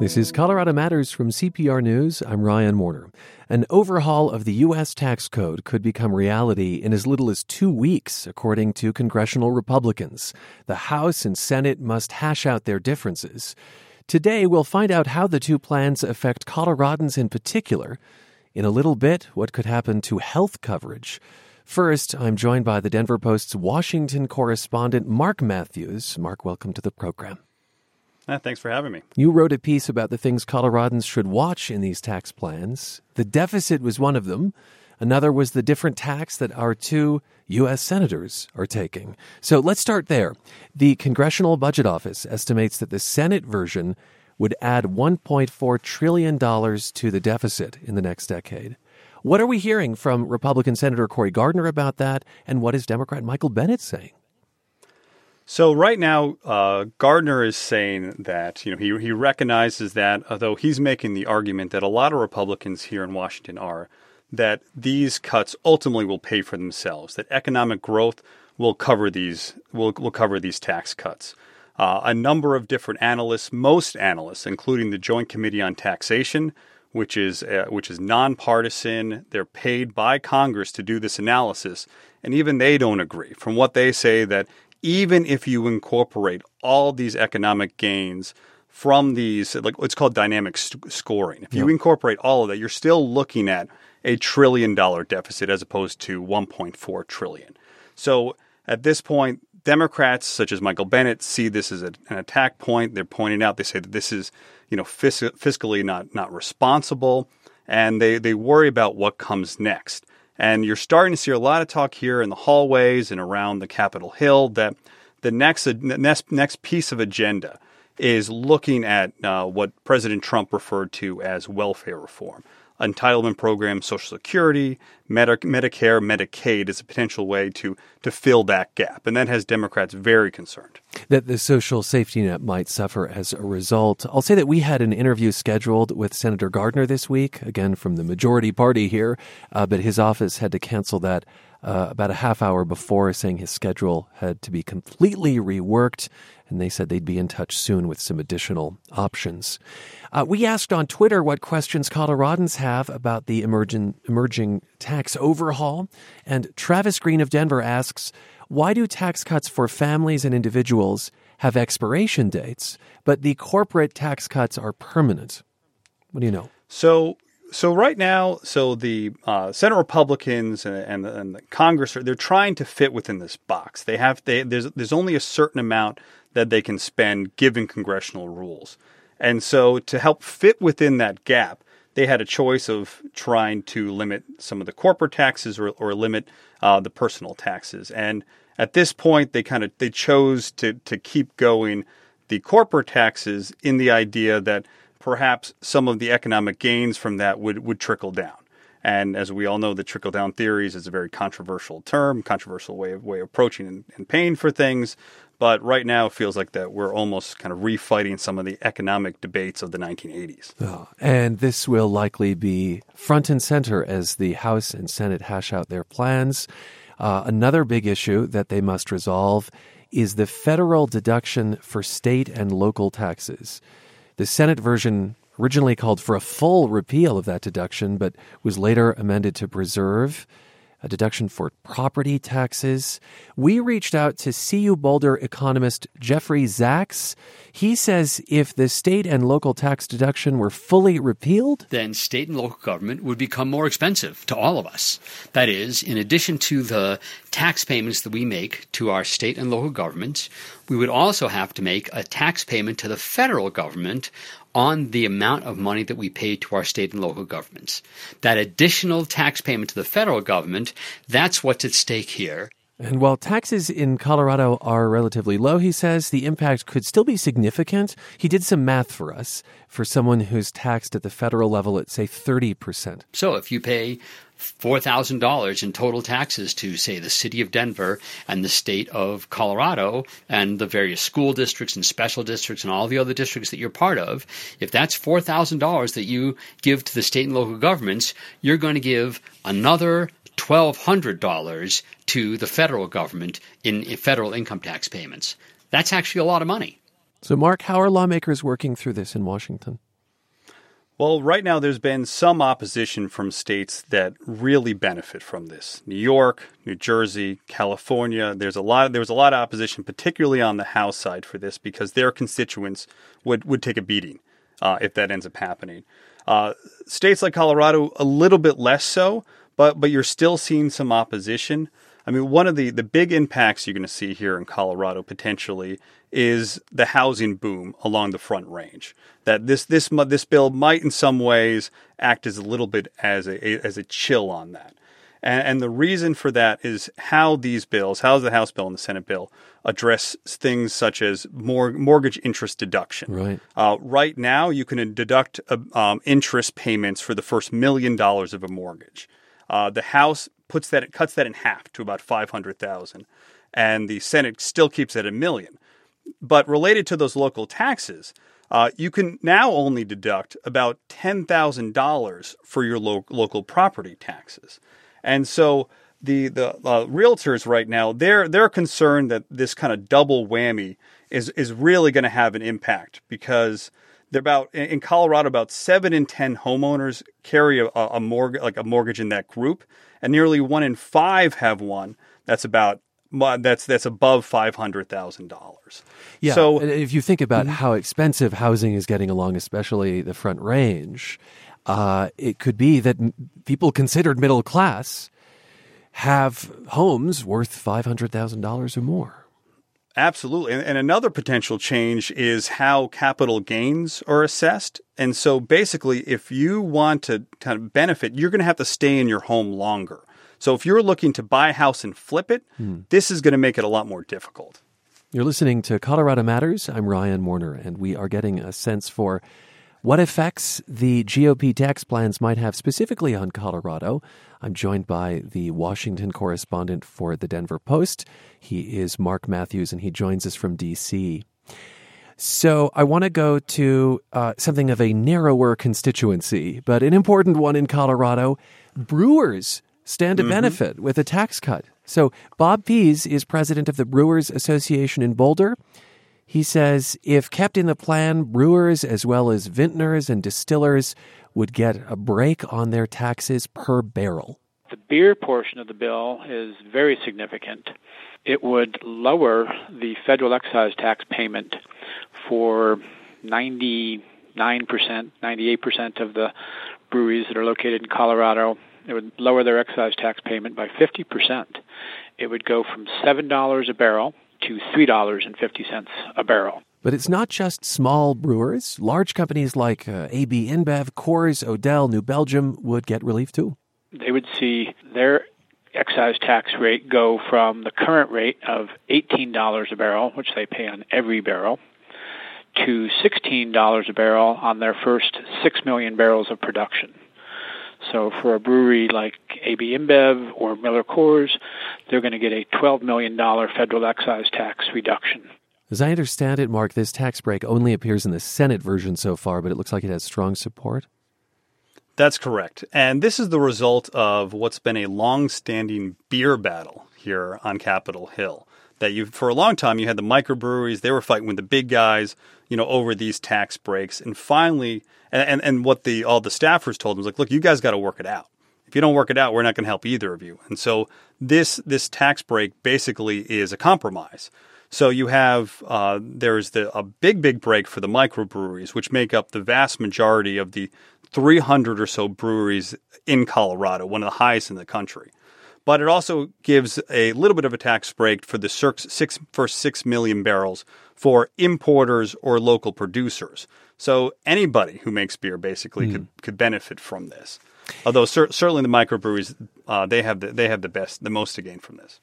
This is Colorado Matters from CPR News. I'm Ryan Warner. An overhaul of the U.S. tax code could become reality in as little as two weeks, according to congressional Republicans. The House and Senate must hash out their differences. Today, we'll find out how the two plans affect Coloradans in particular. In a little bit, what could happen to health coverage. First, I'm joined by the Denver Post's Washington correspondent, Mark Matthews. Mark, welcome to the program. Uh, thanks for having me. You wrote a piece about the things Coloradans should watch in these tacks plans. The deficit was one of them. Another was the different tax that our two U.S. senators are taking. So let's start there. The Congressional Budget Office estimates that the Senate version would add $1.4 trillion to the deficit in the next decade. What are we hearing from Republican Senator Cory Gardner about that? And what is Democrat Michael Bennet saying? So right now, uh, Gardner is saying that you know he he recognizes that although he's making the argument that a lot of Republicans here in Washington are that these cuts ultimately will pay for themselves. That economic growth will cover these will will cover these tax cuts. Uh, a number of different analysts, most analysts, including the Joint Committee on Taxation, which is uh, which is nonpartisan. They're paid by Congress to do this analysis, and even they don't agree. From what they say, that even if you incorporate all these economic gains from these, like it's called dynamic st- scoring, if you yep. incorporate all of that, you're still looking at a trillion dollar deficit as opposed to 1.4 trillion. So at this point, Democrats such as Michael Bennet see this as a, an attack point. They're pointing out, they say that this is, you know, fis- fiscally not not responsible, and they they worry about what comes next. And you're starting to see a lot of talk here in the hallways and around the Capitol Hill that the next next next piece of agenda is looking at uh, what President Trump referred to as welfare reform entitlement programs, Social Security, Medi- Medicare, Medicaid is a potential way to to fill that gap, and that has Democrats very concerned. That the social safety net might suffer as a result. I'll say that we had an interview scheduled with Senator Gardner this week, again from the majority party here, uh, but his office had to cancel that. Uh, about a half hour before, saying his schedule had to be completely reworked and they said they'd be in touch soon with some additional options. Uh, we asked on Twitter what questions Coloradans have about the emerging, emerging tax overhaul, and Travis Green of Denver asks, why do tax cuts for families and individuals have expiration dates, but the corporate tax cuts are permanent? What do you know? So so right now, so the uh, Senate Republicans and, and, and the Congress are they're trying to fit within this box. They have they, there's there's only a certain amount that they can spend given congressional rules. And so to help fit within that gap, they had a choice of trying to limit some of the corporate taxes or, or limit uh, the personal taxes. And at this point, they kind of they chose to to keep going the corporate taxes in the idea that perhaps some of the economic gains from that would would trickle down. And as we all know, the trickle down theories is a very controversial term, controversial way of way of approaching and, and paying for things. But right now, it feels like that we're almost kind of refighting some of the economic debates of the 1980s. Oh, and this will likely be front and center as the House and Senate hash out their plans. Uh, another big issue that they must resolve is the federal deduction for state and local taxes. The Senate version originally called for a full repeal of that deduction, but was later amended to preserve a deduction for property taxes. We reached out to CU Boulder economist Jeffrey Zax. He says if the state and local tax deduction were fully repealed, then state and local government would become more expensive to all of us. That is, in addition to the tax payments that we make to our state and local governments, we would also have to make a tax payment to the federal government on the amount of money that we pay to our state and local governments. That additional tax payment to the federal government, that's what's at stake here. And while taxes in Colorado are relatively low, he says the impact could still be significant. He did some math for us for someone who's taxed at the federal level at, say, 30%. So if you pay $4,000 in total taxes to, say, the city of Denver and the state of Colorado and the various school districts and special districts and all the other districts that you're part of, if that's $4,000 that you give to the state and local governments, you're going to give another $1,200 to the federal government in, in federal income tax payments. That's actually a lot of money. So, Mark, how are lawmakers working through this in Washington? Well, right now there's been some opposition from states that really benefit from this. New York, New Jersey, California. There's a lot. There was a lot of opposition, particularly on the House side, for this because their constituents would would take a beating uh, if that ends up happening. Uh, states like Colorado, a little bit less so, but but you're still seeing some opposition. I mean, one of the, the big impacts you're going to see here in Colorado potentially is the housing boom along the Front Range. That this this this bill might, in some ways, act as a little bit as a as a chill on that. And, and the reason for that is how these bills, how the House bill and the Senate bill, address things such as more, mortgage interest deduction. Right. Uh, right now, you can deduct uh, um, interest payments for the first million dollars of a mortgage. Uh, the House puts that, cuts that in half to about five hundred thousand, and the Senate still keeps it at a million. But related to those local taxes, uh, you can now only deduct about ten thousand dollars for your lo- local property taxes. And so the the uh, realtors right now they're they're concerned that this kind of double whammy is is really going to have an impact because they're about in Colorado about seven in ten homeowners carry a, a mortgage like a mortgage in that group, and nearly one in five have one that's about that's that's above five hundred thousand dollars. Yeah. So if you think about mm-hmm. how expensive housing is getting along, especially the Front Range, uh, it could be that people considered middle class have homes worth $500,000 or more. Absolutely. And, and, another potential change is how capital gains are assessed. And so basically, if you want to kind of benefit, you're going to have to stay in your home longer. So if you're looking to buy a house and flip it, hmm. this is going to make it a lot more difficult. You're listening to Colorado Matters. I'm Ryan Warner, and we are getting a sense for what effects the GOP tax plans might have specifically on Colorado. I'm joined by the Washington correspondent for the Denver Post. He is Mark Matthews, and he joins us from D.C. So I want to go to uh, something of a narrower constituency, but an important one in Colorado. Brewers stand to mm-hmm. benefit with a tax cut. So Bob Pease is president of the Brewers Association in Boulder. He says if kept in the plan, brewers as well as vintners and distillers would get a break on their taxes per barrel. The beer portion of the bill is very significant. It would lower the federal excise tax payment for 99%, 98% of the breweries that are located in Colorado. It would lower their excise tax payment by 50%. It would go from $7 a barrel to $3.50 a barrel. But it's not just small brewers. Large companies like uh, AB InBev, Coors, Odell, New Belgium would get relief too. They would see their excise tax rate go from the current rate of $18 a barrel, which they pay on every barrel, to $16 a barrel on their first 6 million barrels of production. So for a brewery like AB InBev or Miller Coors, they're going to get a $12 million federal excise tax reduction. As I understand it, Mark, this tax break only appears in the Senate version so far, but it looks like it has strong support. That's correct. And this is the result of what's been a long standing beer battle here on Capitol Hill. That you, for a long time, you had the microbreweries, they were fighting with the big guys, you know, over these tax breaks. And finally, and, and, and what the all the staffers told them was like, look, you guys got to work it out. If you don't work it out, we're not going to help either of you. And so this this tax break basically is a compromise. So you have uh, there's the a big big break for the microbreweries, which make up the vast majority of the 300 or so breweries in Colorado, one of the highest in the country. But it also gives a little bit of a tax break for the six, first six million barrels for importers or local producers. So anybody who makes beer basically mm. could could benefit from this. Although cer- certainly the microbreweries, uh, they have the, they have the best, the most to gain from this.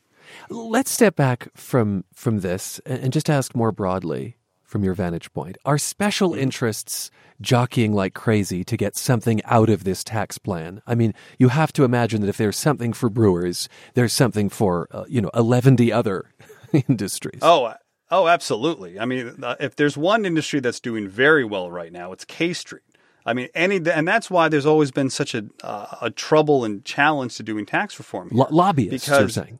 Let's step back from from this and just ask more broadly from your vantage point. Are special hmm. interests jockeying like crazy to get something out of this tax plan? I mean, you have to imagine that if there's something for brewers, there's something for uh, you know eleven other industries. Oh, Oh, absolutely. I mean, uh, if there's one industry that's doing very well right now, it's K Street. I mean, any, and that's why there's always been such a uh, a trouble and challenge to doing tax reform. Here. lobbyists, because, you're saying.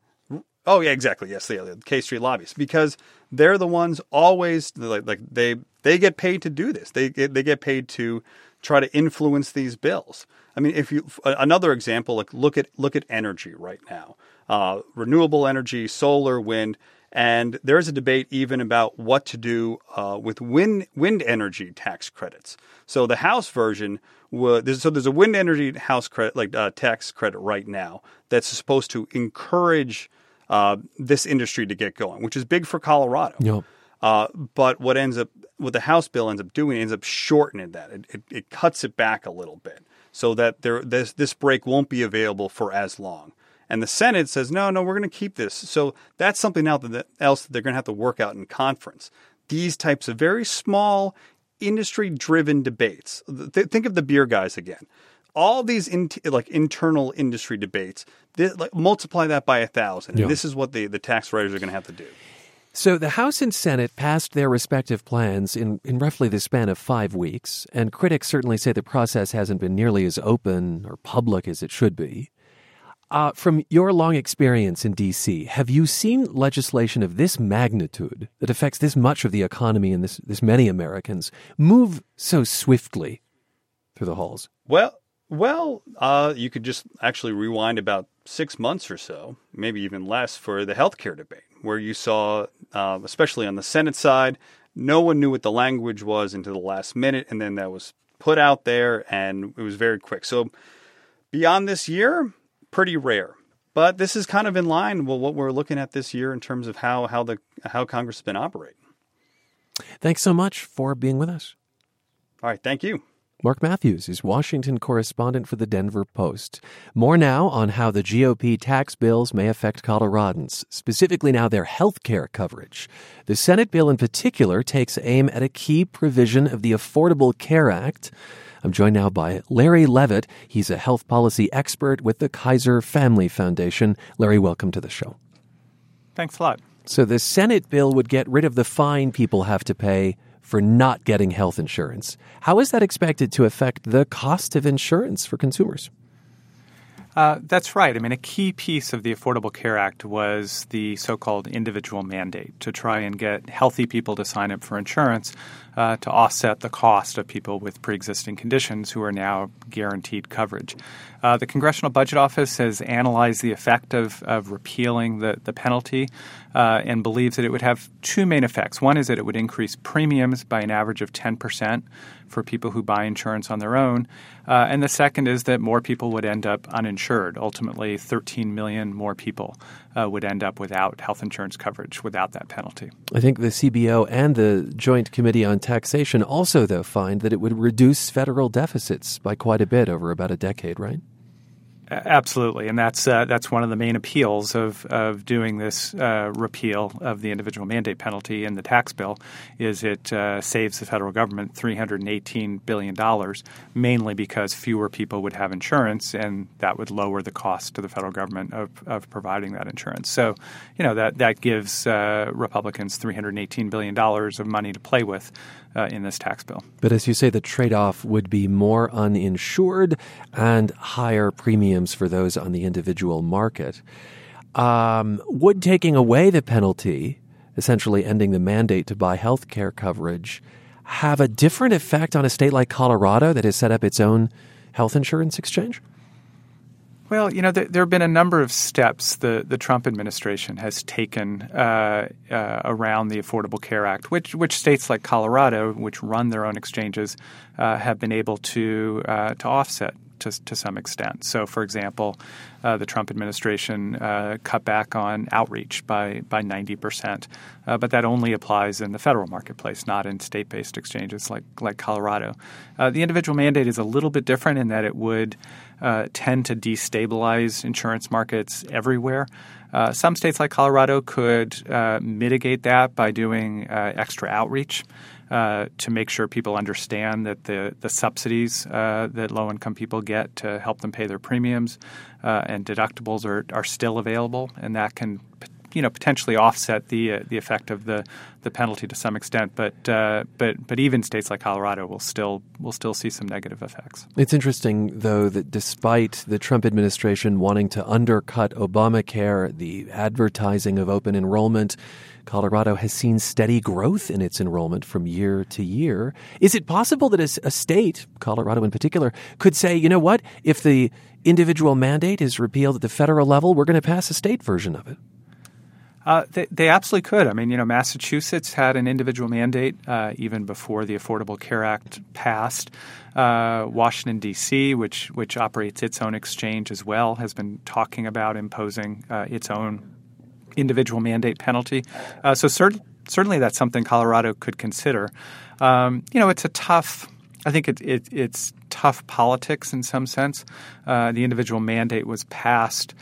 Oh yeah, exactly. Yes, the K Street lobbyists, because they're the ones always like, like they they get paid to do this. They get, they get paid to try to influence these bills. I mean, if you another example, like look at look at energy right now, uh, renewable energy, solar, wind, and there's a debate even about what to do uh, with wind wind energy tax credits. So the House version would so there's a wind energy house credit like uh, tax credit right now that's supposed to encourage uh, this industry to get going, which is big for Colorado. Yep. Uh, but what ends up what the House bill ends up doing ends up shortening that. It, it, it cuts it back a little bit so that there this this break won't be available for as long. And the Senate says no, no, we're going to keep this. So that's something else that else that they're going to have to work out in conference. These types of very small industry driven debates. Th- think of the beer guys again. All these in, like internal industry debates, like, multiply that by a thousand. Yeah. This is what the, the tax writers are going to have to do. So the House and Senate passed their respective plans in, in roughly the span of five weeks, and critics certainly say the process hasn't been nearly as open or public as it should be. Uh, from your long experience in D.C., have you seen legislation of this magnitude that affects this much of the economy and this, this many Americans move so swiftly through the halls? Well, well, uh, you could just actually rewind about six months or so, maybe even less, for the healthcare debate, where you saw, uh, especially on the Senate side, no one knew what the language was until the last minute, and then that was put out there, and it was very quick. So beyond this year, pretty rare. But this is kind of in line with what we're looking at this year in terms of how how the how Congress has been operating. Thanks so much for being with us. All right, thank you. Mark Matthews is Washington correspondent for the Denver Post. More now on how the GOP tax bills may affect Coloradans, specifically now their health care coverage. The Senate bill in particular takes aim at a key provision of the Affordable Care Act I'm joined now by Larry Levitt. He's a health policy expert with the Kaiser Family Foundation. Larry, welcome to the show. Thanks a lot. So, the Senate bill would get rid of the fine people have to pay for not getting health insurance. How is that expected to affect the cost of insurance for consumers? Uh, that's right. I mean, a key piece of the Affordable Care Act was the so called individual mandate to try and get healthy people to sign up for insurance uh, to offset the cost of people with pre existing conditions who are now guaranteed coverage. Uh, the Congressional Budget Office has analyzed the effect of, of repealing the, the penalty uh, and believes that it would have two main effects. One is that it would increase premiums by an average of 10% for people who buy insurance on their own. Uh, and the second is that more people would end up uninsured. Ultimately, 13 million more people uh, would end up without health insurance coverage without that penalty. I think the CBO and the Joint Committee on Taxation also, though, find that it would reduce federal deficits by quite a bit over about a decade, right? Absolutely, and that's uh, that's one of the main appeals of of doing this uh, repeal of the individual mandate penalty in the tax bill is it uh, saves the federal government three hundred and eighteen billion dollars, mainly because fewer people would have insurance, and that would lower the cost to the federal government of, of providing that insurance. So, you know that that gives uh, Republicans three hundred eighteen billion dollars of money to play with uh, in this tax bill. But as you say, the trade off would be more uninsured and higher premiums for those on the individual market. Um, would taking away the penalty, essentially ending the mandate to buy health care coverage, have a different effect on a state like Colorado that has set up its own health insurance exchange? Well, you know, there, there, have been a number of steps the, the Trump administration has taken uh, uh, around the Affordable Care Act, which, which states like Colorado, which run their own exchanges, uh, have been able to uh, to offset to, to some extent. So, for example, uh, the Trump administration uh, cut back on outreach by by ninety percent, uh, but that only applies in the federal marketplace, not in state-based exchanges like like Colorado. Uh, the individual mandate is a little bit different in that it would uh, tend to destabilize insurance markets everywhere. Uh, some states like Colorado could mitigate that by doing extra outreach. Uh, to make sure people understand that the, the subsidies uh, that low income people get to help them pay their premiums uh, and deductibles are, are still available, and that can you know potentially offset the uh, the effect of the the penalty to some extent. But uh, but but even states like Colorado will still will still see some negative effects. It's interesting though that despite the Trump administration wanting to undercut Obamacare, the advertising of open enrollment. Colorado has seen steady growth in its enrollment from year to year. Is it possible that a, state, Colorado in particular, could say, you know what, if the individual mandate is repealed at the federal level, we're going to pass a state version of it. Uh, they, they, absolutely could. I mean, you know, Massachusetts had an individual mandate uh, even before the Affordable Care Act passed. Uh, Washington D.C., which which operates its own exchange as well, has been talking about imposing uh, its own individual mandate penalty. Uh, so cert- certainly, that's something Colorado could consider. Um, you know, it's a tough. I think it, it, it's tough politics in some sense. The individual mandate was passed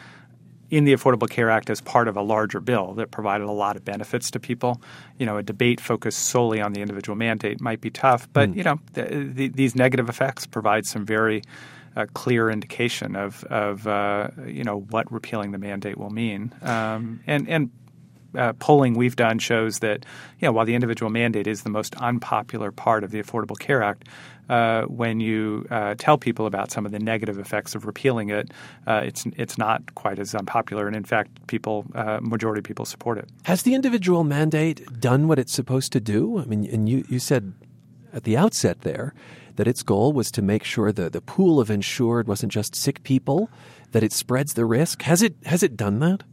in the Affordable Care Act as part of a larger bill that provided a lot of benefits to people. You know, a debate focused solely on the individual mandate might be tough, but mm. you know, the, the, these negative effects provide some very uh, clear indication of of uh, you know what repealing the mandate will mean. Um, and and uh, polling we've done shows that you know, while the individual mandate is the most unpopular part of the Affordable Care Act, uh, when you uh, tell people about some of the negative effects of repealing it, uh, it's it's not quite as unpopular, and in fact, people uh, majority of people support it. Has the individual mandate done what it's supposed to do? I mean, and you you said at the outset there that its goal was to make sure the the pool of insured wasn't just sick people, that it spreads the risk. Has it has it done that?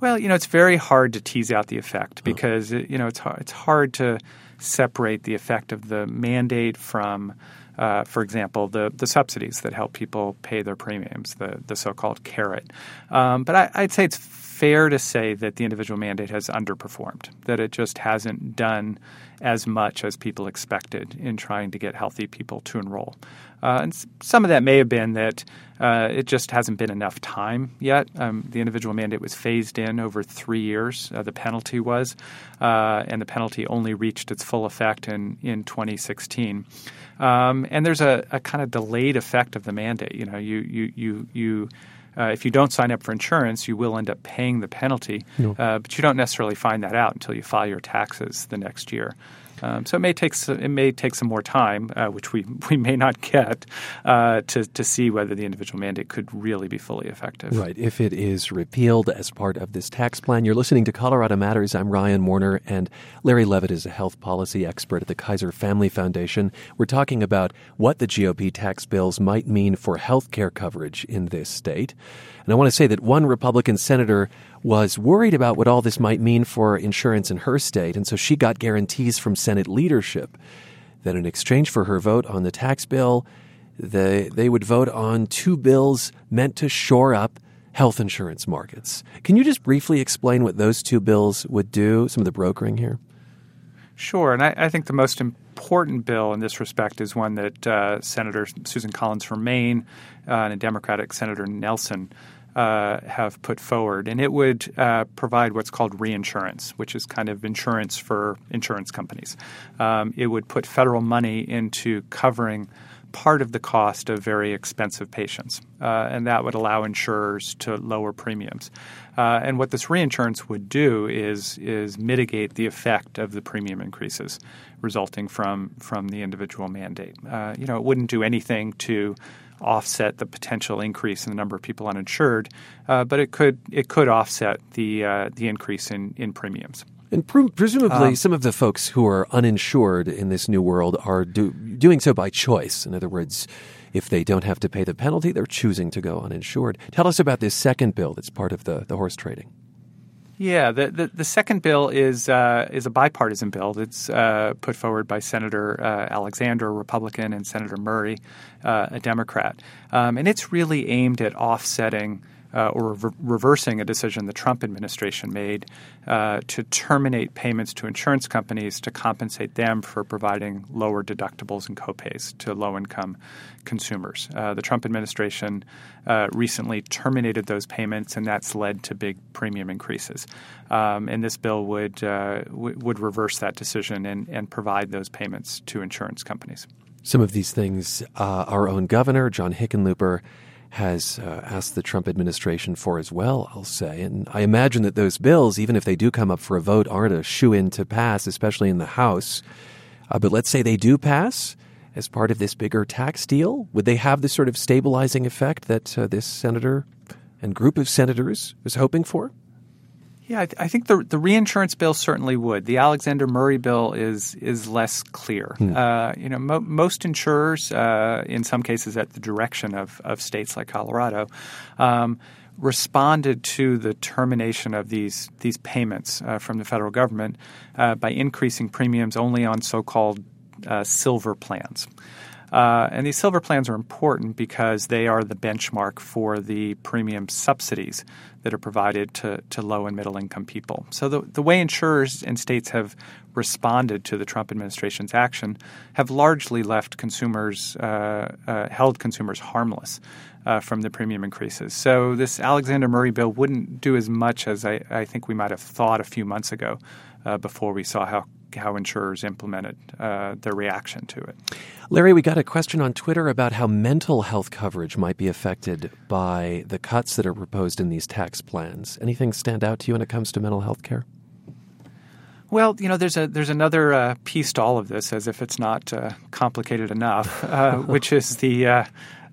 Well, you know, it's very hard to tease out the effect because it, you know it's it's hard to separate the effect of the mandate from, uh, for example, the the subsidies that help people pay their premiums, the the so-called carrot. Um, but I, I'd say it's fair to say that the individual mandate has underperformed, that it just hasn't done as much as people expected in trying to get healthy people to enroll. Uh, and some of that may have been that uh, it just hasn't been enough time yet. Um, the individual mandate was phased in over three years, uh, the penalty was, uh, and the penalty only reached its full effect in, in 2016. Um, and there's a, a, kind of delayed effect of the mandate. You know, you, you, you, you uh, if you don't sign up for insurance, you will end up paying the penalty, no. uh, but you don't necessarily find that out until you file your taxes the next year. Um, so it may take some, it may take some more time, uh, which we, we may not get, uh, to to see whether the individual mandate could really be fully effective. Right. If it is repealed as part of this tax plan, you're listening to Colorado Matters. I'm Ryan Warner, and Larry Levitt is a health policy expert at the Kaiser Family Foundation. We're talking about what the GOP tax bills might mean for health care coverage in this state. And I want to say that one Republican senator was worried about what all this might mean for insurance in her state, and so she got guarantees from Senate leadership that in exchange for her vote on the tax bill, they, they would vote on two bills meant to shore up health insurance markets. Can you just briefly explain what those two bills would do, some of the brokering here? Sure, and I, I think the most important bill in this respect is one that uh, Senator Susan Collins from Maine uh, and Democratic Senator Nelson uh, have put forward, and it would uh, provide what's called reinsurance, which is kind of insurance for insurance companies. Um, it would put federal money into covering part of the cost of very expensive patients, uh, and that would allow insurers to lower premiums. Uh, and what this reinsurance would do is is mitigate the effect of the premium increases resulting from from the individual mandate. Uh, you know, it wouldn't do anything to offset the potential increase in the number of people uninsured, uh, but it could it could offset the uh, the increase in in premiums. And pre- presumably, um, some of the folks who are uninsured in this new world are do, doing so by choice. In other words, if they don't have to pay the penalty, they're choosing to go uninsured. Tell us about this second bill that's part of the, the horse trading. Yeah, the, the, the, second bill is uh, is a bipartisan bill. That's uh, put forward by Senator uh, Alexander, a Republican, and Senator Murray, uh, a Democrat, um, and it's really aimed at offsetting uh, or re- reversing a decision the Trump administration made uh, to terminate payments to insurance companies to compensate them for providing lower deductibles and copays to low income consumers. Uh, the Trump administration uh, recently terminated those payments, and that's led to big premium increases. Um, and this bill would, uh, w- would reverse that decision and, and provide those payments to insurance companies. Some of these things, uh, our own governor, John Hickenlooper, has uh, asked the Trump administration for as well, I'll say. And I imagine that those bills, even if they do come up for a vote, aren't a shoe in to pass, especially in the House. Uh, but let's say they do pass as part of this bigger tax deal. Would they have the sort of stabilizing effect that uh, this senator and group of senators is hoping for? Yeah, I, th- I, think the the reinsurance bill certainly would. The Alexander Murray bill is is less clear. Hmm. Uh, you know, mo- most insurers, uh, in some cases, at the direction of of states like Colorado. Um, responded to the termination of these these payments uh, from the federal government uh, by increasing premiums only on so-called uh, silver plans. Uh, and these silver plans are important because they are the benchmark for the premium subsidies that are provided to, to low and middle income people. So the, the way insurers and states have responded to the Trump administration's action have largely left consumers, uh, uh, held consumers harmless. Uh, from the premium increases. So, this Alexander Murray bill wouldn't do as much as I, I think we might have thought a few months ago uh, before we saw how how insurers implemented uh, their reaction to it. Larry, we got a question on Twitter about how mental health coverage might be affected by the cuts that are proposed in these tax plans. Anything stand out to you when it comes to mental health care? Well, you know, there's a there's another uh, piece to all of this, as if it's not uh, complicated enough, uh, which is the uh,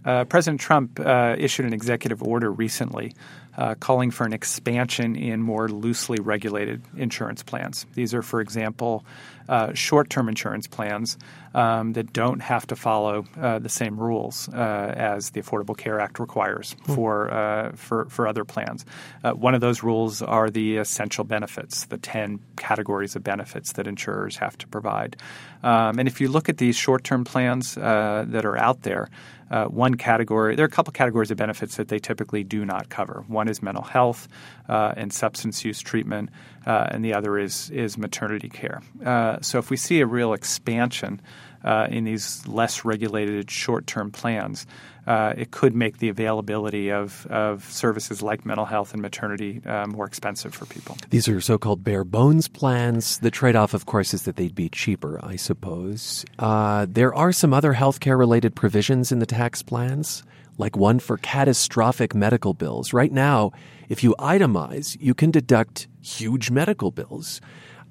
uh, President Trump uh, issued an executive order recently uh, calling for an expansion in more loosely regulated insurance plans. These are, for example, uh, short term insurance plans um, that don't have to follow uh, the same rules uh, as the Affordable Care Act requires mm-hmm. for, uh, for, for other plans. Uh, one of those rules are the essential benefits, the 10 categories of benefits that insurers have to provide. Um, and if you look at these short term plans that are out there, uh, one category, there are a couple categories of benefits that they typically do not cover. One is mental health uh, and substance use treatment, uh, and the other is is maternity care. Uh, so if we see a real expansion uh, in these less regulated short term plans, uh, it could make the availability of, of services like mental health and maternity uh, more expensive for people. These are so called bare bones plans. The trade off, of course, is that they'd be cheaper, I suppose. Uh, there are some other healthcare related provisions in the tax plans, like one for catastrophic medical bills. Right now, if you itemize, you can deduct huge medical bills.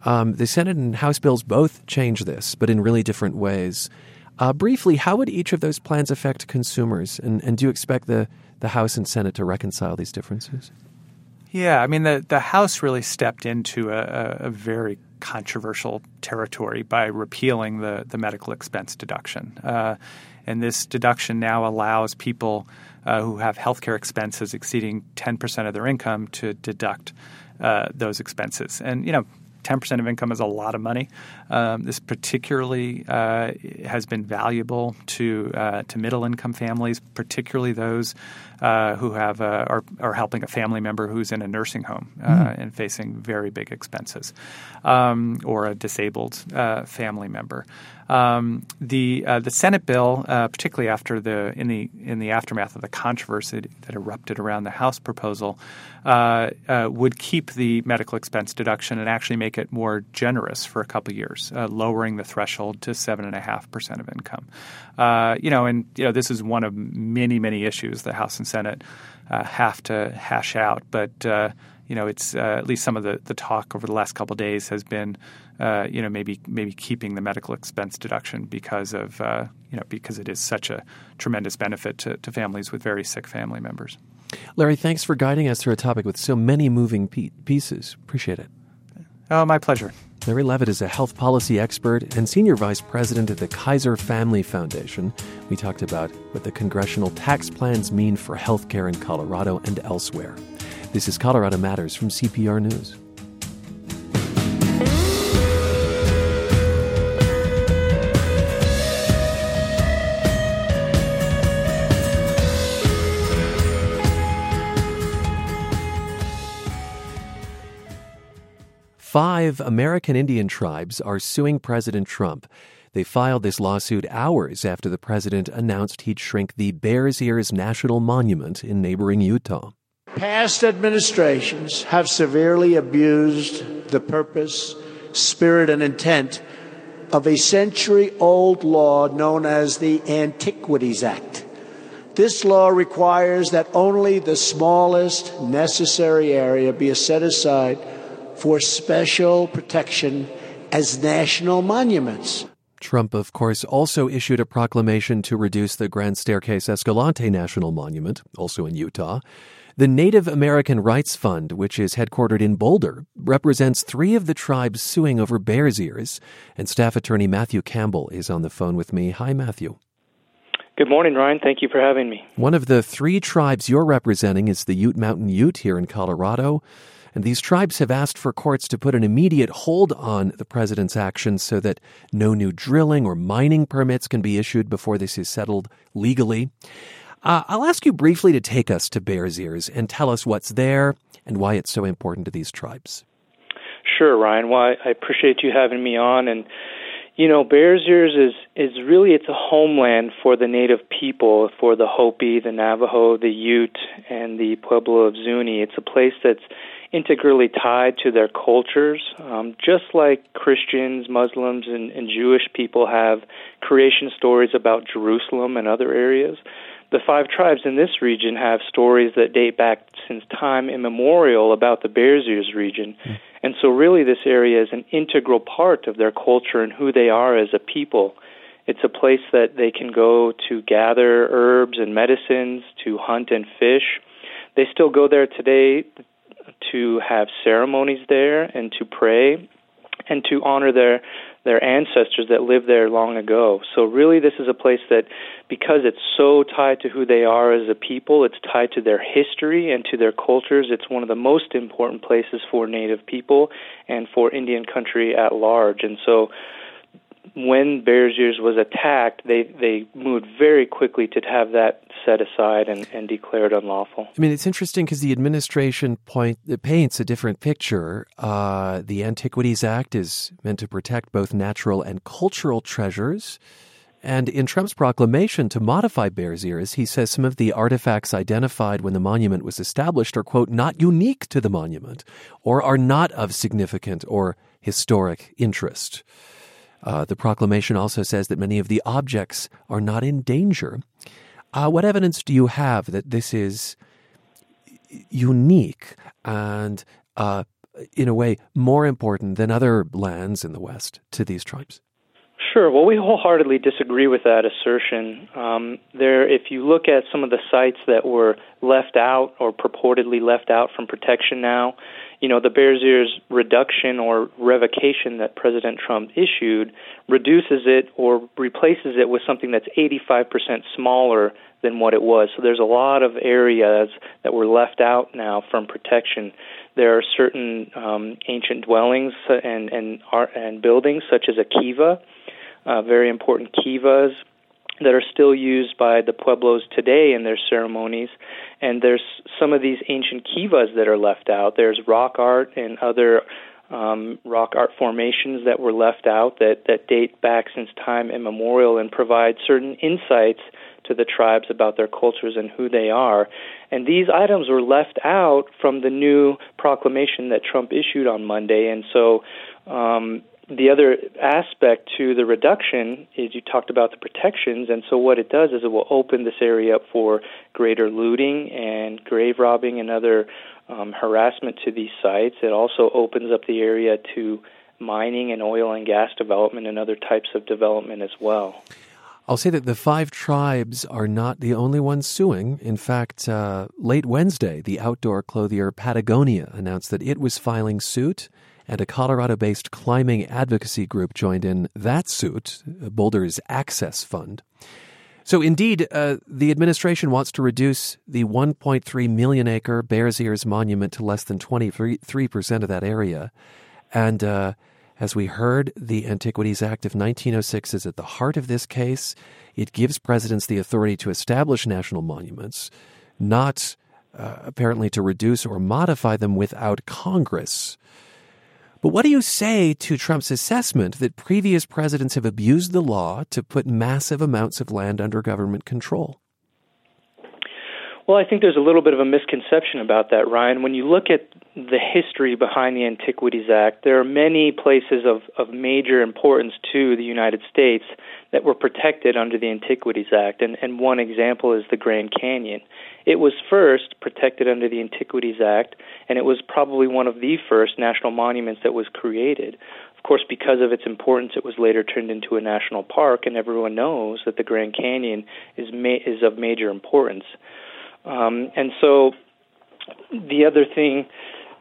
Um, the Senate and House bills both change this, but in really different ways. Uh, briefly, how would each of those plans affect consumers? And, and do you expect the, the House and Senate to reconcile these differences? Yeah, I mean, the, the House really stepped into a, a very controversial territory by repealing the, the medical expense deduction. Uh, and this deduction now allows people uh, who have healthcare expenses exceeding 10% of their income to deduct uh, those expenses. And, you know, 10% of income is a lot of money. Um, this particularly uh, has been valuable to uh, to middle income families, particularly those uh, who have uh, are, are helping a family member who's in a nursing home mm. and facing very big expenses, um, or a disabled uh, family member. Um, the uh, the Senate bill, uh, particularly after the in the in the aftermath of the controversy that erupted around the House proposal, uh, uh would keep the medical expense deduction and actually make it more generous for a couple years, uh, lowering the threshold to seven and a half percent of income. Uh, you know, and you know this is one of many many issues the House and Senate have to hash out, but you know, it's uh, at least some of the, the talk over the last couple days has been, uh, you know, maybe maybe keeping the medical expense deduction because of uh, you know because it is such a tremendous benefit to, to families with very sick family members. Larry, thanks for guiding us through a topic with so many moving pe- pieces. Appreciate it. Oh, my pleasure. Larry Levitt is a health policy expert and senior vice president at the Kaiser Family Foundation. We talked about what the congressional tax plans mean for healthcare in Colorado and elsewhere. This is Colorado Matters from CPR News. Five American Indian tribes are suing President Trump. They filed this lawsuit hours after the president announced he'd shrink the Bears Ears National Monument in neighboring Utah. Past administrations have severely abused the purpose, spirit, and intent of a century old law known as the Antiquities Act. This law requires that only the smallest necessary area be set aside for special protection as national monuments. Trump, of course, also issued a proclamation to reduce the Grand Staircase Escalante National Monument, also in Utah. The Native American Rights Fund, which is headquartered in Boulder, represents three of the tribes suing over Bears Ears. And staff attorney Matthew Campbell is on the phone with me. Hi, Matthew. Good morning, Ryan. Thank you for having me. One of the three tribes you're representing is the Ute Mountain Ute here in Colorado. And these tribes have asked for courts to put an immediate hold on the president's actions so that no new drilling or mining permits can be issued before this is settled legally. Uh, I'll ask you briefly to take us to Bears Ears and tell us what's there and why it's so important to these tribes. Sure, Ryan. Well, I appreciate you having me on. And, you know, Bears Ears is, is really, it's a homeland for the native people, for the Hopi, the Navajo, the Ute, and the Pueblo of Zuni. It's a place that's integrally tied to their cultures, um, just like Christians, Muslims, and, and Jewish people have creation stories about Jerusalem and other areas. The five tribes in this region have stories that date back since time immemorial about the Bears Ears region. Mm. And so, really, this area is an integral part of their culture and who they are as a people. It's a place that they can go to gather herbs and medicines, to hunt and fish. They still go there today to have ceremonies there and to pray and to honor their their ancestors that lived there long ago. So really this is a place that because it's so tied to who they are as a people, it's tied to their history and to their cultures. It's one of the most important places for native people and for Indian country at large. And so when Bears Ears was attacked, they, they moved very quickly to have that set aside and, and declared unlawful. I mean, it's interesting because the administration point paints a different picture. Uh, the Antiquities Act is meant to protect both natural and cultural treasures. And in Trump's proclamation to modify Bears Ears, he says some of the artifacts identified when the monument was established are, quote, not unique to the monument or are not of significant or historic interest. Uh, the proclamation also says that many of the objects are not in danger. Uh, what evidence do you have that this is unique and, uh, in a way, more important than other lands in the West to these tribes? Sure. Well, we wholeheartedly disagree with that assertion. Um, there, if you look at some of the sites that were left out or purportedly left out from protection now, you know, the Bears Ears reduction or revocation that President Trump issued reduces it or replaces it with something that's 85% smaller than what it was. So there's a lot of areas that were left out now from protection. There are certain um, ancient dwellings and and art and buildings such as a kiva, uh, very important kivas that are still used by the pueblos today in their ceremonies. And there's some of these ancient kivas that are left out. There's rock art and other um, rock art formations that were left out that, that date back since time immemorial and provide certain insights to the tribes about their cultures and who they are. And these items were left out from the new proclamation that Trump issued on Monday. And so um, the other aspect to the reduction is you talked about the protections, and so what it does is it will open this area up for greater looting and grave robbing and other um, harassment to these sites. It also opens up the area to mining and oil and gas development and other types of development as well. I'll say that the five tribes are not the only ones suing. In fact, uh, late Wednesday, the outdoor clothier Patagonia announced that it was filing suit and a Colorado based climbing advocacy group joined in that suit, Boulder's Access Fund. So, indeed, uh, the administration wants to reduce the 1.3 million acre Bears Ears monument to less than 23% of that area. And uh, as we heard, the Antiquities Act of 1906 is at the heart of this case. It gives presidents the authority to establish national monuments, not uh, apparently to reduce or modify them without Congress. But what do you say to Trump's assessment that previous presidents have abused the law to put massive amounts of land under government control? Well, I think there's a little bit of a misconception about that, Ryan. When you look at the history behind the Antiquities Act, there are many places of, of major importance to the United States that were protected under the Antiquities Act. And, and one example is the Grand Canyon. It was first protected under the Antiquities Act, and it was probably one of the first national monuments that was created. Of course, because of its importance, it was later turned into a national park, and everyone knows that the Grand Canyon is ma- is of major importance. Um, and so, the other thing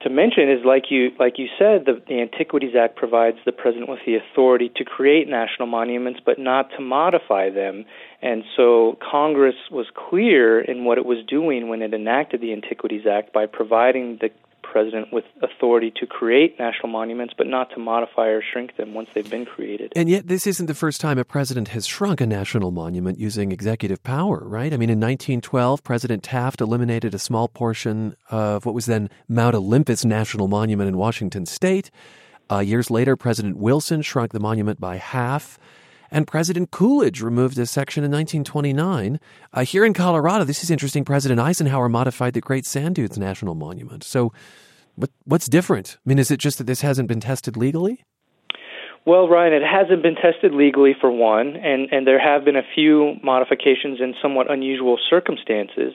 to mention is like you like you said the, the Antiquities Act provides the president with the authority to create national monuments but not to modify them. And so Congress was clear in what it was doing when it enacted the Antiquities Act by providing the president with authority to create national monuments, but not to modify or shrink them once they've been created. And yet, this isn't the first time a president has shrunk a national monument using executive power, right? I mean, in 1912, President Taft eliminated a small portion of what was then Mount Olympus National Monument in Washington state. Uh, years later, President Wilson shrunk the monument by half. And President Coolidge removed a section in 1929. Uh, here in Colorado, this is interesting. President Eisenhower modified the Great Sand Dunes National Monument. So, what, what's different? I mean, is it just that this hasn't been tested legally? Well, Ryan, it hasn't been tested legally for one, and, and there have been a few modifications in somewhat unusual circumstances.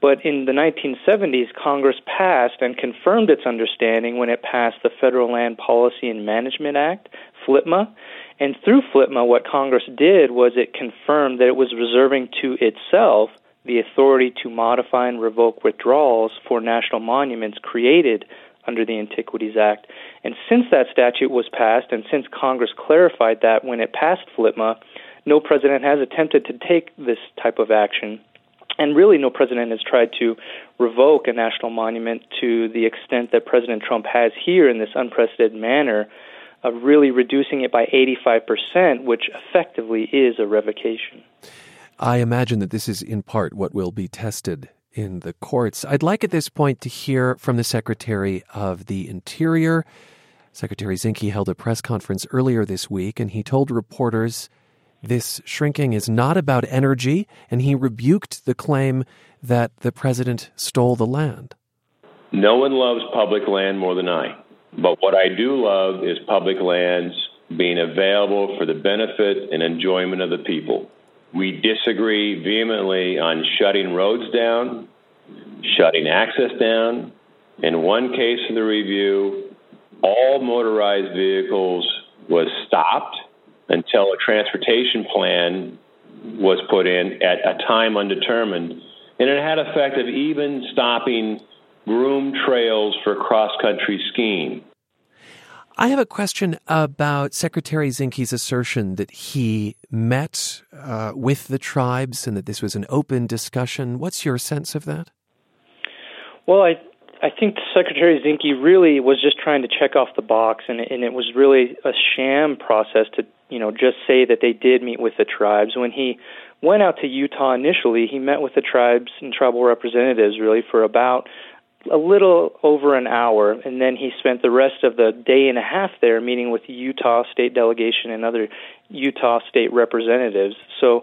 But in the 1970s, Congress passed and confirmed its understanding when it passed the Federal Land Policy and Management Act, FLPMA, and through FLPMA, what Congress did was it confirmed that it was reserving to itself the authority to modify and revoke withdrawals for national monuments created under the Antiquities Act. And since that statute was passed, and since Congress clarified that when it passed FLPMA, no president has attempted to take this type of action. And really, no president has tried to revoke a national monument to the extent that President Trump has here in this unprecedented manner of really reducing it by 85%, which effectively is a revocation. I imagine that this is in part what will be tested in the courts. I'd like at this point to hear from the Secretary of the Interior. Secretary Zinke held a press conference earlier this week, and he told reporters this shrinking is not about energy, and he rebuked the claim that the president stole the land. No one loves public land more than I. But what I do love is public lands being available for the benefit and enjoyment of the people. We disagree vehemently on shutting roads down, shutting access down. In one case of the review, all motorized vehicles was stopped until a transportation plan was put in at a time undetermined. And it had effect of even stopping groomed trails for cross country skiing. I have a question about Secretary Zinke's assertion that he met uh, with the tribes and that this was an open discussion. What's your sense of that? Well, I I think Secretary Zinke really was just trying to check off the box, and, and it was really a sham process to you know just say that they did meet with the tribes. When he went out to Utah initially, he met with the tribes and tribal representatives really for about a little over an hour, and then he spent the rest of the day and a half there meeting with Utah state delegation and other Utah state representatives. So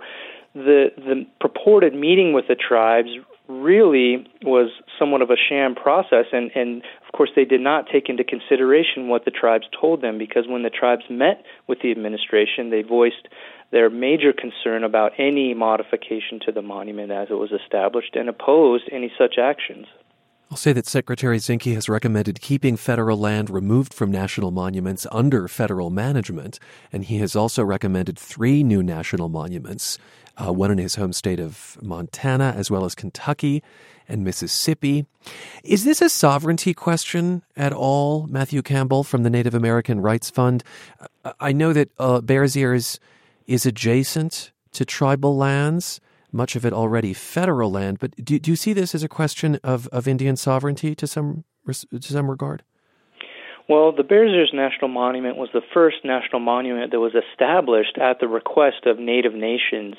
the the purported meeting with the tribes really was somewhat of a sham process and and of course they did not take into consideration what the tribes told them because when the tribes met with the administration they voiced their major concern about any modification to the monument as it was established and opposed any such actions I'll say that Secretary Zinke has recommended keeping federal land removed from national monuments under federal management, and he has also recommended three new national monuments uh, one in his home state of Montana, as well as Kentucky and Mississippi. Is this a sovereignty question at all, Matthew Campbell from the Native American Rights Fund? I know that uh, Bears Ears is adjacent to tribal lands much of it already federal land. But do, do you see this as a question of, of Indian sovereignty to some to some regard? Well, the Bears Ears National Monument was the first national monument that was established at the request of Native nations.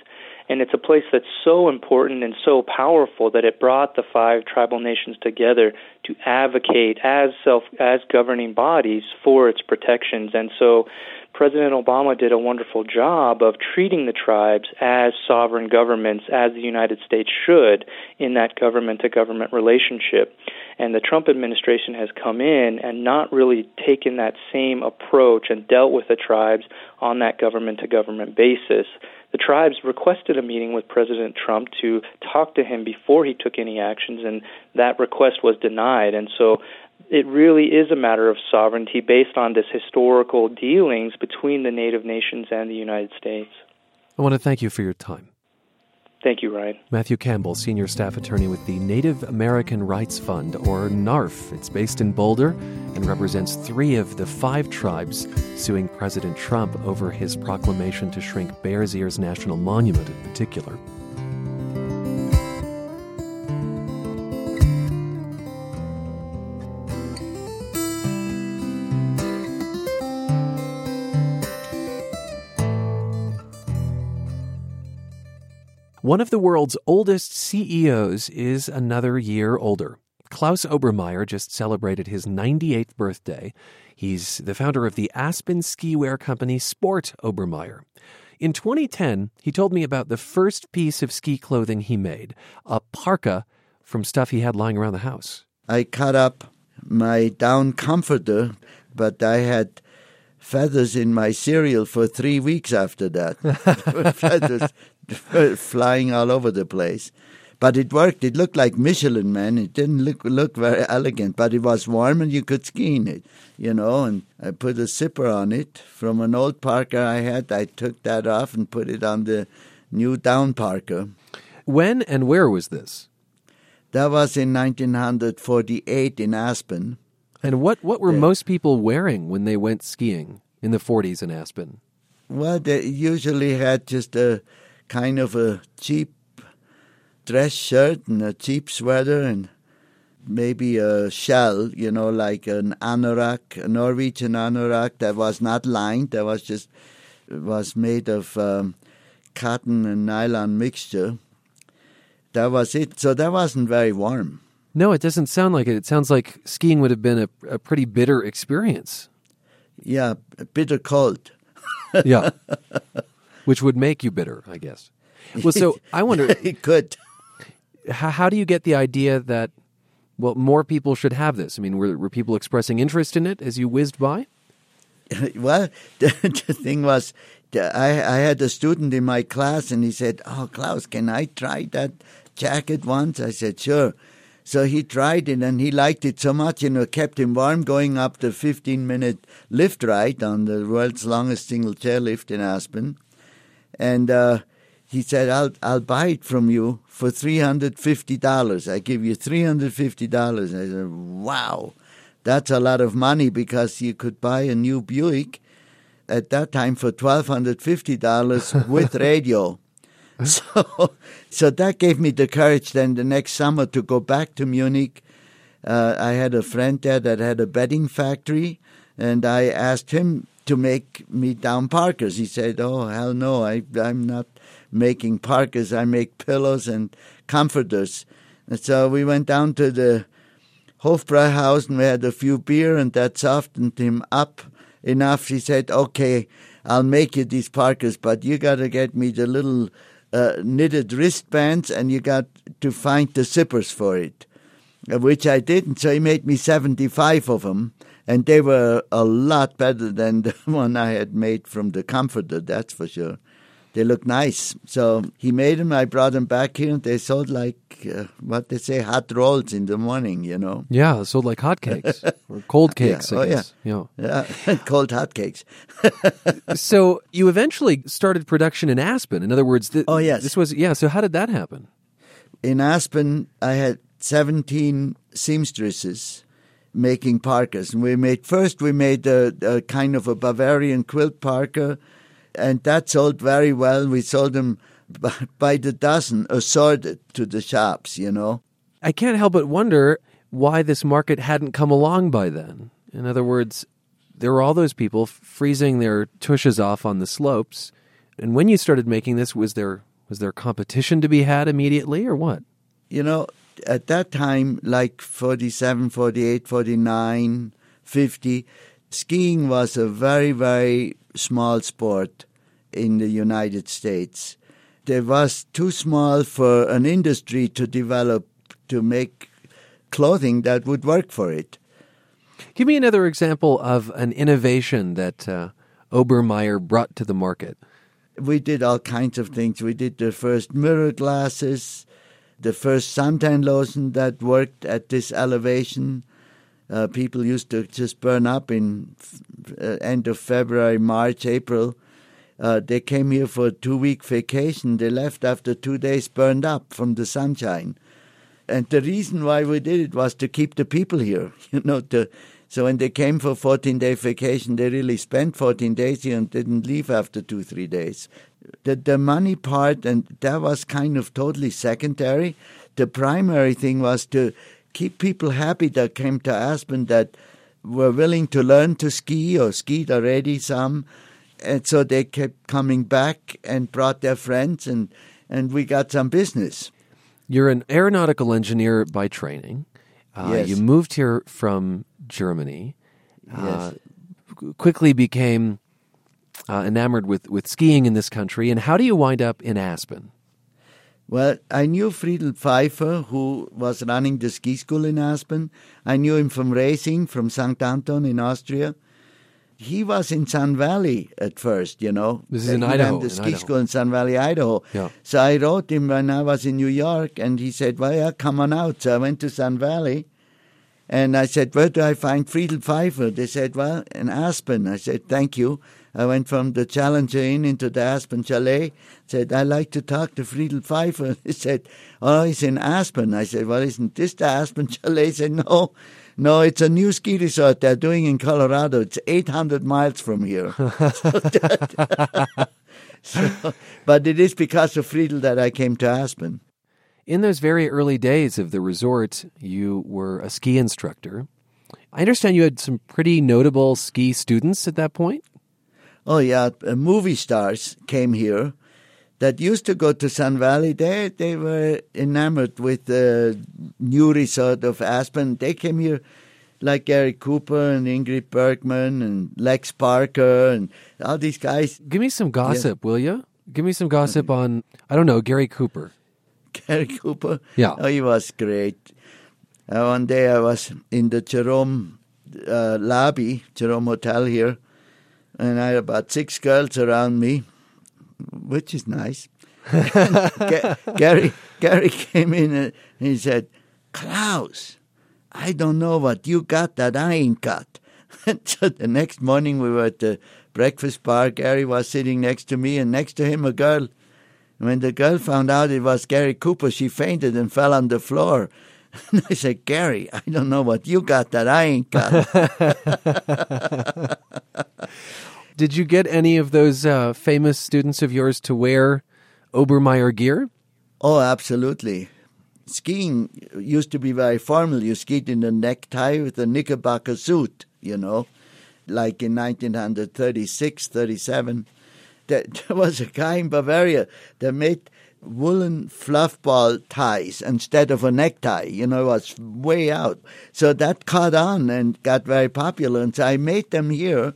And it's a place that's so important and so powerful that it brought the five tribal nations together to advocate as self as governing bodies for its protections. And so President Obama did a wonderful job of treating the tribes as sovereign governments, as the United States should in that government to government relationship. And the Trump administration has come in and not really taken that same approach and dealt with the tribes on that government to government basis. The tribes requested a meeting with President Trump to talk to him before he took any actions, and that request was denied. And so it really is a matter of sovereignty based on this historical dealings between the native nations and the United States. I want to thank you for your time. Thank you, Ryan. Matthew Campbell, Senior Staff Attorney with the Native American Rights Fund, or NARF. It's based in Boulder and represents three of the five tribes suing President Trump over his proclamation to shrink Bears Ears National Monument in particular. One of the world's oldest CEOs is another year older. Klaus Obermeyer just celebrated his 98th birthday. He's the founder of the Aspen skiwear company Sport Obermeyer. In 2010, he told me about the first piece of ski clothing he made, a parka from stuff he had lying around the house. I cut up my down comforter, but I had feathers in my cereal for three weeks after that. feathers flying all over the place. But it worked. It looked like Michelin Man. It didn't look look very elegant, but it was warm and you could ski in it, you know. And I put a zipper on it from an old Parker I had. I took that off and put it on the new down Parker. When and where was this? That was in 1948 in Aspen. And what, what were most people wearing when they went skiing in the 40s in Aspen? Well, they usually had just a kind of a cheap dress shirt and a cheap sweater and maybe a shell, you know, like an anorak, a Norwegian anorak that was not lined, that was just was made of um, cotton and nylon mixture. That was it. So that wasn't very warm. No, it doesn't sound like it. It sounds like skiing would have been a, a pretty bitter experience. Yeah, bitter cold. yeah. Which would make you bitter, I guess. Well, so I wonder. it could. How, how, do you get the idea that, well, more people should have this? I mean, were, were people expressing interest in it as you whizzed by? well, the, the thing was, I, I had a student in my class and he said, Oh, Klaus, can I try that jacket once? I said, Sure. So he tried it and he liked it so much, you know, kept him warm going up the 15 minute lift ride on the world's longest single chairlift in Aspen. And uh, he said, I'll, I'll buy it from you for $350. I give you $350. I said, wow, that's a lot of money because you could buy a new Buick at that time for $1,250 with radio. So, so that gave me the courage then the next summer to go back to Munich. Uh, I had a friend there that had a bedding factory, and I asked him to make me down parkers. He said, "Oh hell no, I, I'm not making parkers. I make pillows and comforters." And so we went down to the Hofbräuhaus and we had a few beer, and that softened him up enough. He said, "Okay, I'll make you these parkers, but you got to get me the little." uh, knitted wristbands, and you got to find the zippers for it, which I didn't. So he made me 75 of them, and they were a lot better than the one I had made from the comforter, that's for sure. They look nice. So he made them. I brought them back here, and they sold like uh, what they say, hot rolls in the morning. You know. Yeah, sold like hotcakes or cold cakes. Yeah. Oh yeah, yeah, yeah. cold hotcakes. so you eventually started production in Aspen. In other words, th- oh yes, this was yeah. So how did that happen? In Aspen, I had seventeen seamstresses making parkas, and we made first we made a, a kind of a Bavarian quilt parka and that sold very well. We sold them by the dozen, assorted to the shops, you know. I can't help but wonder why this market hadn't come along by then. In other words, there were all those people freezing their tushes off on the slopes. And when you started making this, was there was there competition to be had immediately or what? You know, at that time, like 47, 48, 49, 50, skiing was a very, very small sport in the United States. There was too small for an industry to develop to make clothing that would work for it. Give me another example of an innovation that uh, Obermeyer brought to the market. We did all kinds of things. We did the first mirror glasses, the first suntan lotion that worked at this elevation. Uh, people used to just burn up in uh, end of February, March, April. Uh, they came here for a two week vacation. They left after two days burned up from the sunshine. And the reason why we did it was to keep the people here, you know, to so when they came for 14 day vacation, they really spent 14 days here and didn't leave after two, three days. The, the money part, and that was kind of totally secondary. The primary thing was to keep people happy that came to Aspen that were willing to learn to ski or skied already some. And so they kept coming back and brought their friends, and, and we got some business. You're an aeronautical engineer by training. Uh, Yes. You moved here from Germany. Uh, Yes. quickly became uh, enamored with, with skiing in this country. And how do you wind up in Aspen? Well, I knew Friedl Pfeifer, who was running the ski school in Aspen. I knew him from racing, from St. Anton in Austria. He was in Sun Valley at first, you know. This is in He Idaho, ran the in ski Idaho. school in Sun Valley, Idaho. Yeah. So I wrote him when I was in New York, and he said, well, yeah, come on out. So I went to Sun Valley, and I said, where do I find Friedl Pfeifer? They said, well, in Aspen. I said, thank you. I went from the Challenger Inn into the Aspen Chalet. Said, I like to talk to Friedl Pfeifer. He said, oh, he's in Aspen. I said, well, isn't this the Aspen Chalet? He said, no, no, it's a new ski resort they're doing in Colorado. It's 800 miles from here. So- but it is because of Friedl that I came to Aspen. In those very early days of the resort, you were a ski instructor. I understand you had some pretty notable ski students at that point. Oh yeah, uh, movie stars came here that used to go to Sun Valley. They they were enamored with the new resort of Aspen. They came here, like Gary Cooper and Ingrid Bergman and Lex Barker and all these guys. Give me some gossip, will you? Give me some gossip on, I don't know, Gary Cooper. Gary Cooper. Yeah. Oh, he was great. Uh, one day I was in the Jerome uh, lobby, Jerome Hotel here, and I had about six girls around me, which is nice. Ga- Gary Gary came in and he said, Klaus, I don't know what you got that I ain't got. so the next morning we were at the breakfast bar. Gary was sitting next to me, and next to him a girl. When the girl found out it was Gary Cooper, she fainted and fell on the floor. And I said, Gary, I don't know what you got that I ain't got. Did you get any of those uh, famous students of yours to wear Obermeyer gear? oh, absolutely. Skiing used to be very formal. You skied in a necktie with a knickerbocker suit, you know, like in 1936, 37. There, was a guy in Bavaria that made woolen fluffball ties instead of a necktie. You know, it was way out. So that caught on and got very popular. And so I made them here.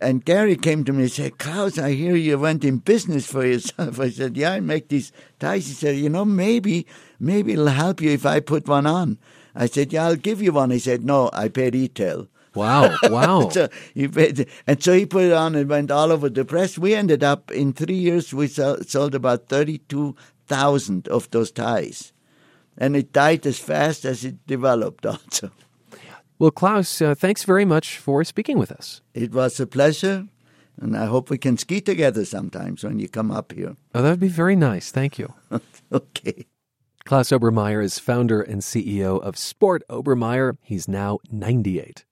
And Gary came to me and said, Klaus, I hear you went in business for yourself. I said, Yeah, I make these ties. He said, You know, maybe, maybe it'll help you if I put one on. I said, Yeah, I'll give you one. He said, No, I pay retail. Wow, wow. so he paid, and so he put it on and went all over the press. We ended up in three years, we sold, sold about 32,000 of those ties. And it died as fast as it developed also. well, Klaus, uh, thanks very much for speaking with us. It was a pleasure, and I hope we can ski together sometimes when you come up here. Oh, that would be very nice. Thank you. okay. Klaus Obermeyer is founder and CEO of Sport Obermeyer. He's now 98.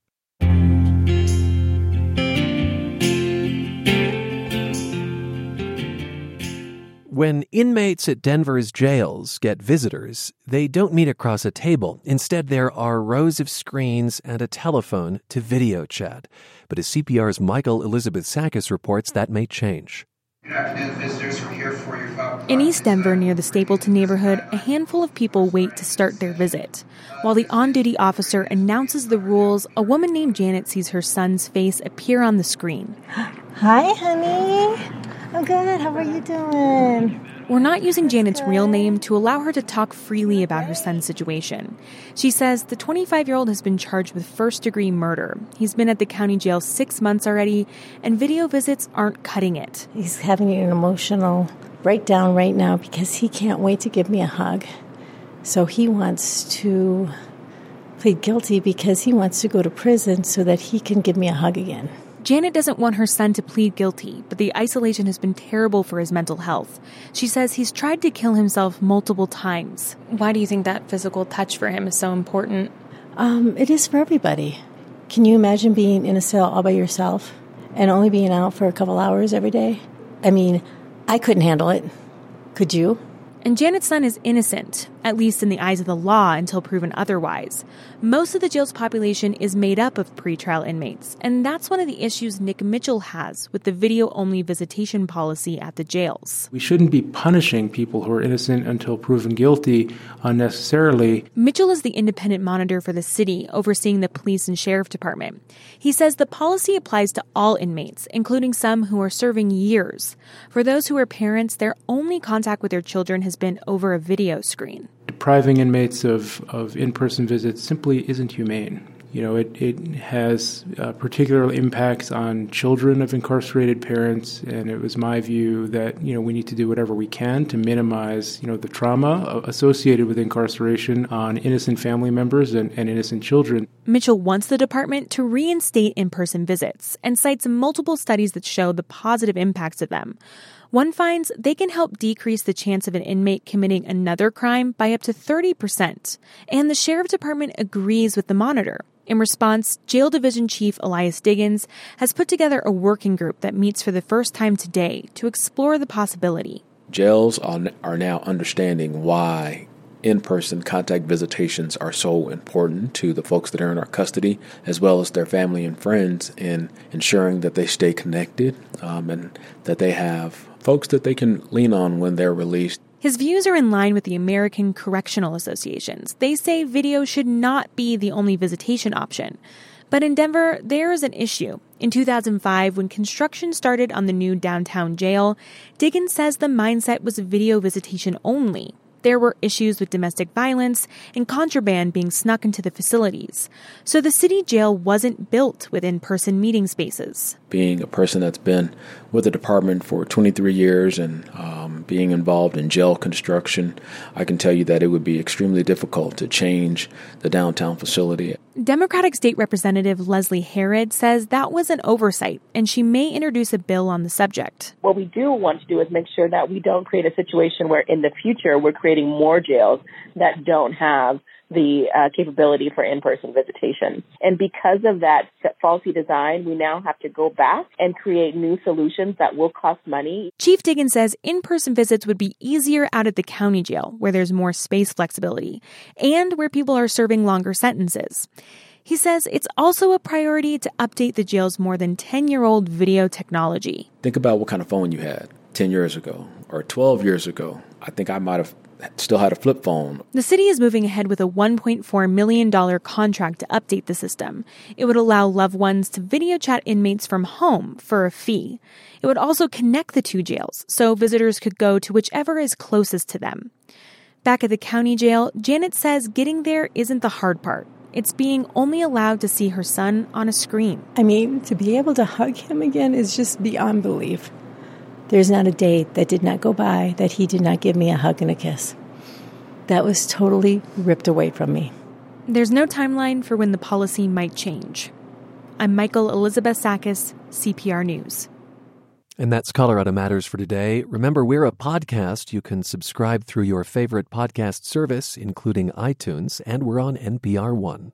When inmates at Denver's jails get visitors, they don't meet across a table. Instead, there are rows of screens and a telephone to video chat. But as CPR's Michael Elizabeth Sakas reports, that may change. In East Denver, near the Stapleton neighborhood, a handful of people wait to start their visit. While the on duty officer announces the rules, a woman named Janet sees her son's face appear on the screen. Hi, honey. I'm good. How are you doing? We're not using Janet's real name to allow her to talk freely about her son's situation. She says the 25 year old has been charged with first degree murder. He's been at the county jail six months already, and video visits aren't cutting it. He's having an emotional breakdown right now because he can't wait to give me a hug. So he wants to plead guilty because he wants to go to prison so that he can give me a hug again. Janet doesn't want her son to plead guilty, but the isolation has been terrible for his mental health. She says he's tried to kill himself multiple times. Why do you think that physical touch for him is so important? Um, it is for everybody. Can you imagine being in a cell all by yourself and only being out for a couple hours every day? I mean, I couldn't handle it. Could you? And Janet's son is innocent, at least in the eyes of the law until proven otherwise. Most of the jail's population is made up of pretrial inmates, and that's one of the issues Nick Mitchell has with the video only visitation policy at the jails. We shouldn't be punishing people who are innocent until proven guilty unnecessarily. Mitchell is the independent monitor for the city, overseeing the police and sheriff department. He says the policy applies to all inmates, including some who are serving years. For those who are parents, their only contact with their children has been over a video screen. Depriving inmates of, of in person visits simply isn't humane. You know, it, it has uh, particular impacts on children of incarcerated parents, and it was my view that, you know, we need to do whatever we can to minimize, you know, the trauma associated with incarceration on innocent family members and, and innocent children. Mitchell wants the department to reinstate in person visits and cites multiple studies that show the positive impacts of them. One finds they can help decrease the chance of an inmate committing another crime by up to 30%. And the sheriff department agrees with the monitor. In response, Jail Division Chief Elias Diggins has put together a working group that meets for the first time today to explore the possibility. Jails are now understanding why in person contact visitations are so important to the folks that are in our custody, as well as their family and friends, in ensuring that they stay connected um, and that they have folks that they can lean on when they're released. His views are in line with the American Correctional Associations. They say video should not be the only visitation option. But in Denver, there is an issue. In 2005, when construction started on the new downtown jail, Diggins says the mindset was video visitation only. There were issues with domestic violence and contraband being snuck into the facilities. So the city jail wasn't built with in person meeting spaces. Being a person that's been with the department for 23 years and um, being involved in jail construction, I can tell you that it would be extremely difficult to change the downtown facility. Democratic State Representative Leslie Herod says that was an oversight, and she may introduce a bill on the subject. What we do want to do is make sure that we don't create a situation where in the future we're creating more jails that don't have the uh, capability for in-person visitation. And because of that faulty design, we now have to go back and create new solutions that will cost money. Chief Diggins says in-person visits would be easier out at the county jail, where there's more space flexibility, and where people are serving longer sentences. He says it's also a priority to update the jail's more than 10 year old video technology. Think about what kind of phone you had 10 years ago or 12 years ago. I think I might have still had a flip phone. The city is moving ahead with a $1.4 million contract to update the system. It would allow loved ones to video chat inmates from home for a fee. It would also connect the two jails so visitors could go to whichever is closest to them. Back at the county jail, Janet says getting there isn't the hard part. It's being only allowed to see her son on a screen. I mean, to be able to hug him again is just beyond belief. There's not a day that did not go by that he did not give me a hug and a kiss. That was totally ripped away from me. There's no timeline for when the policy might change. I'm Michael Elizabeth Sakas, CPR News. And that's Colorado Matters for today. Remember, we're a podcast. You can subscribe through your favorite podcast service, including iTunes, and we're on NPR One.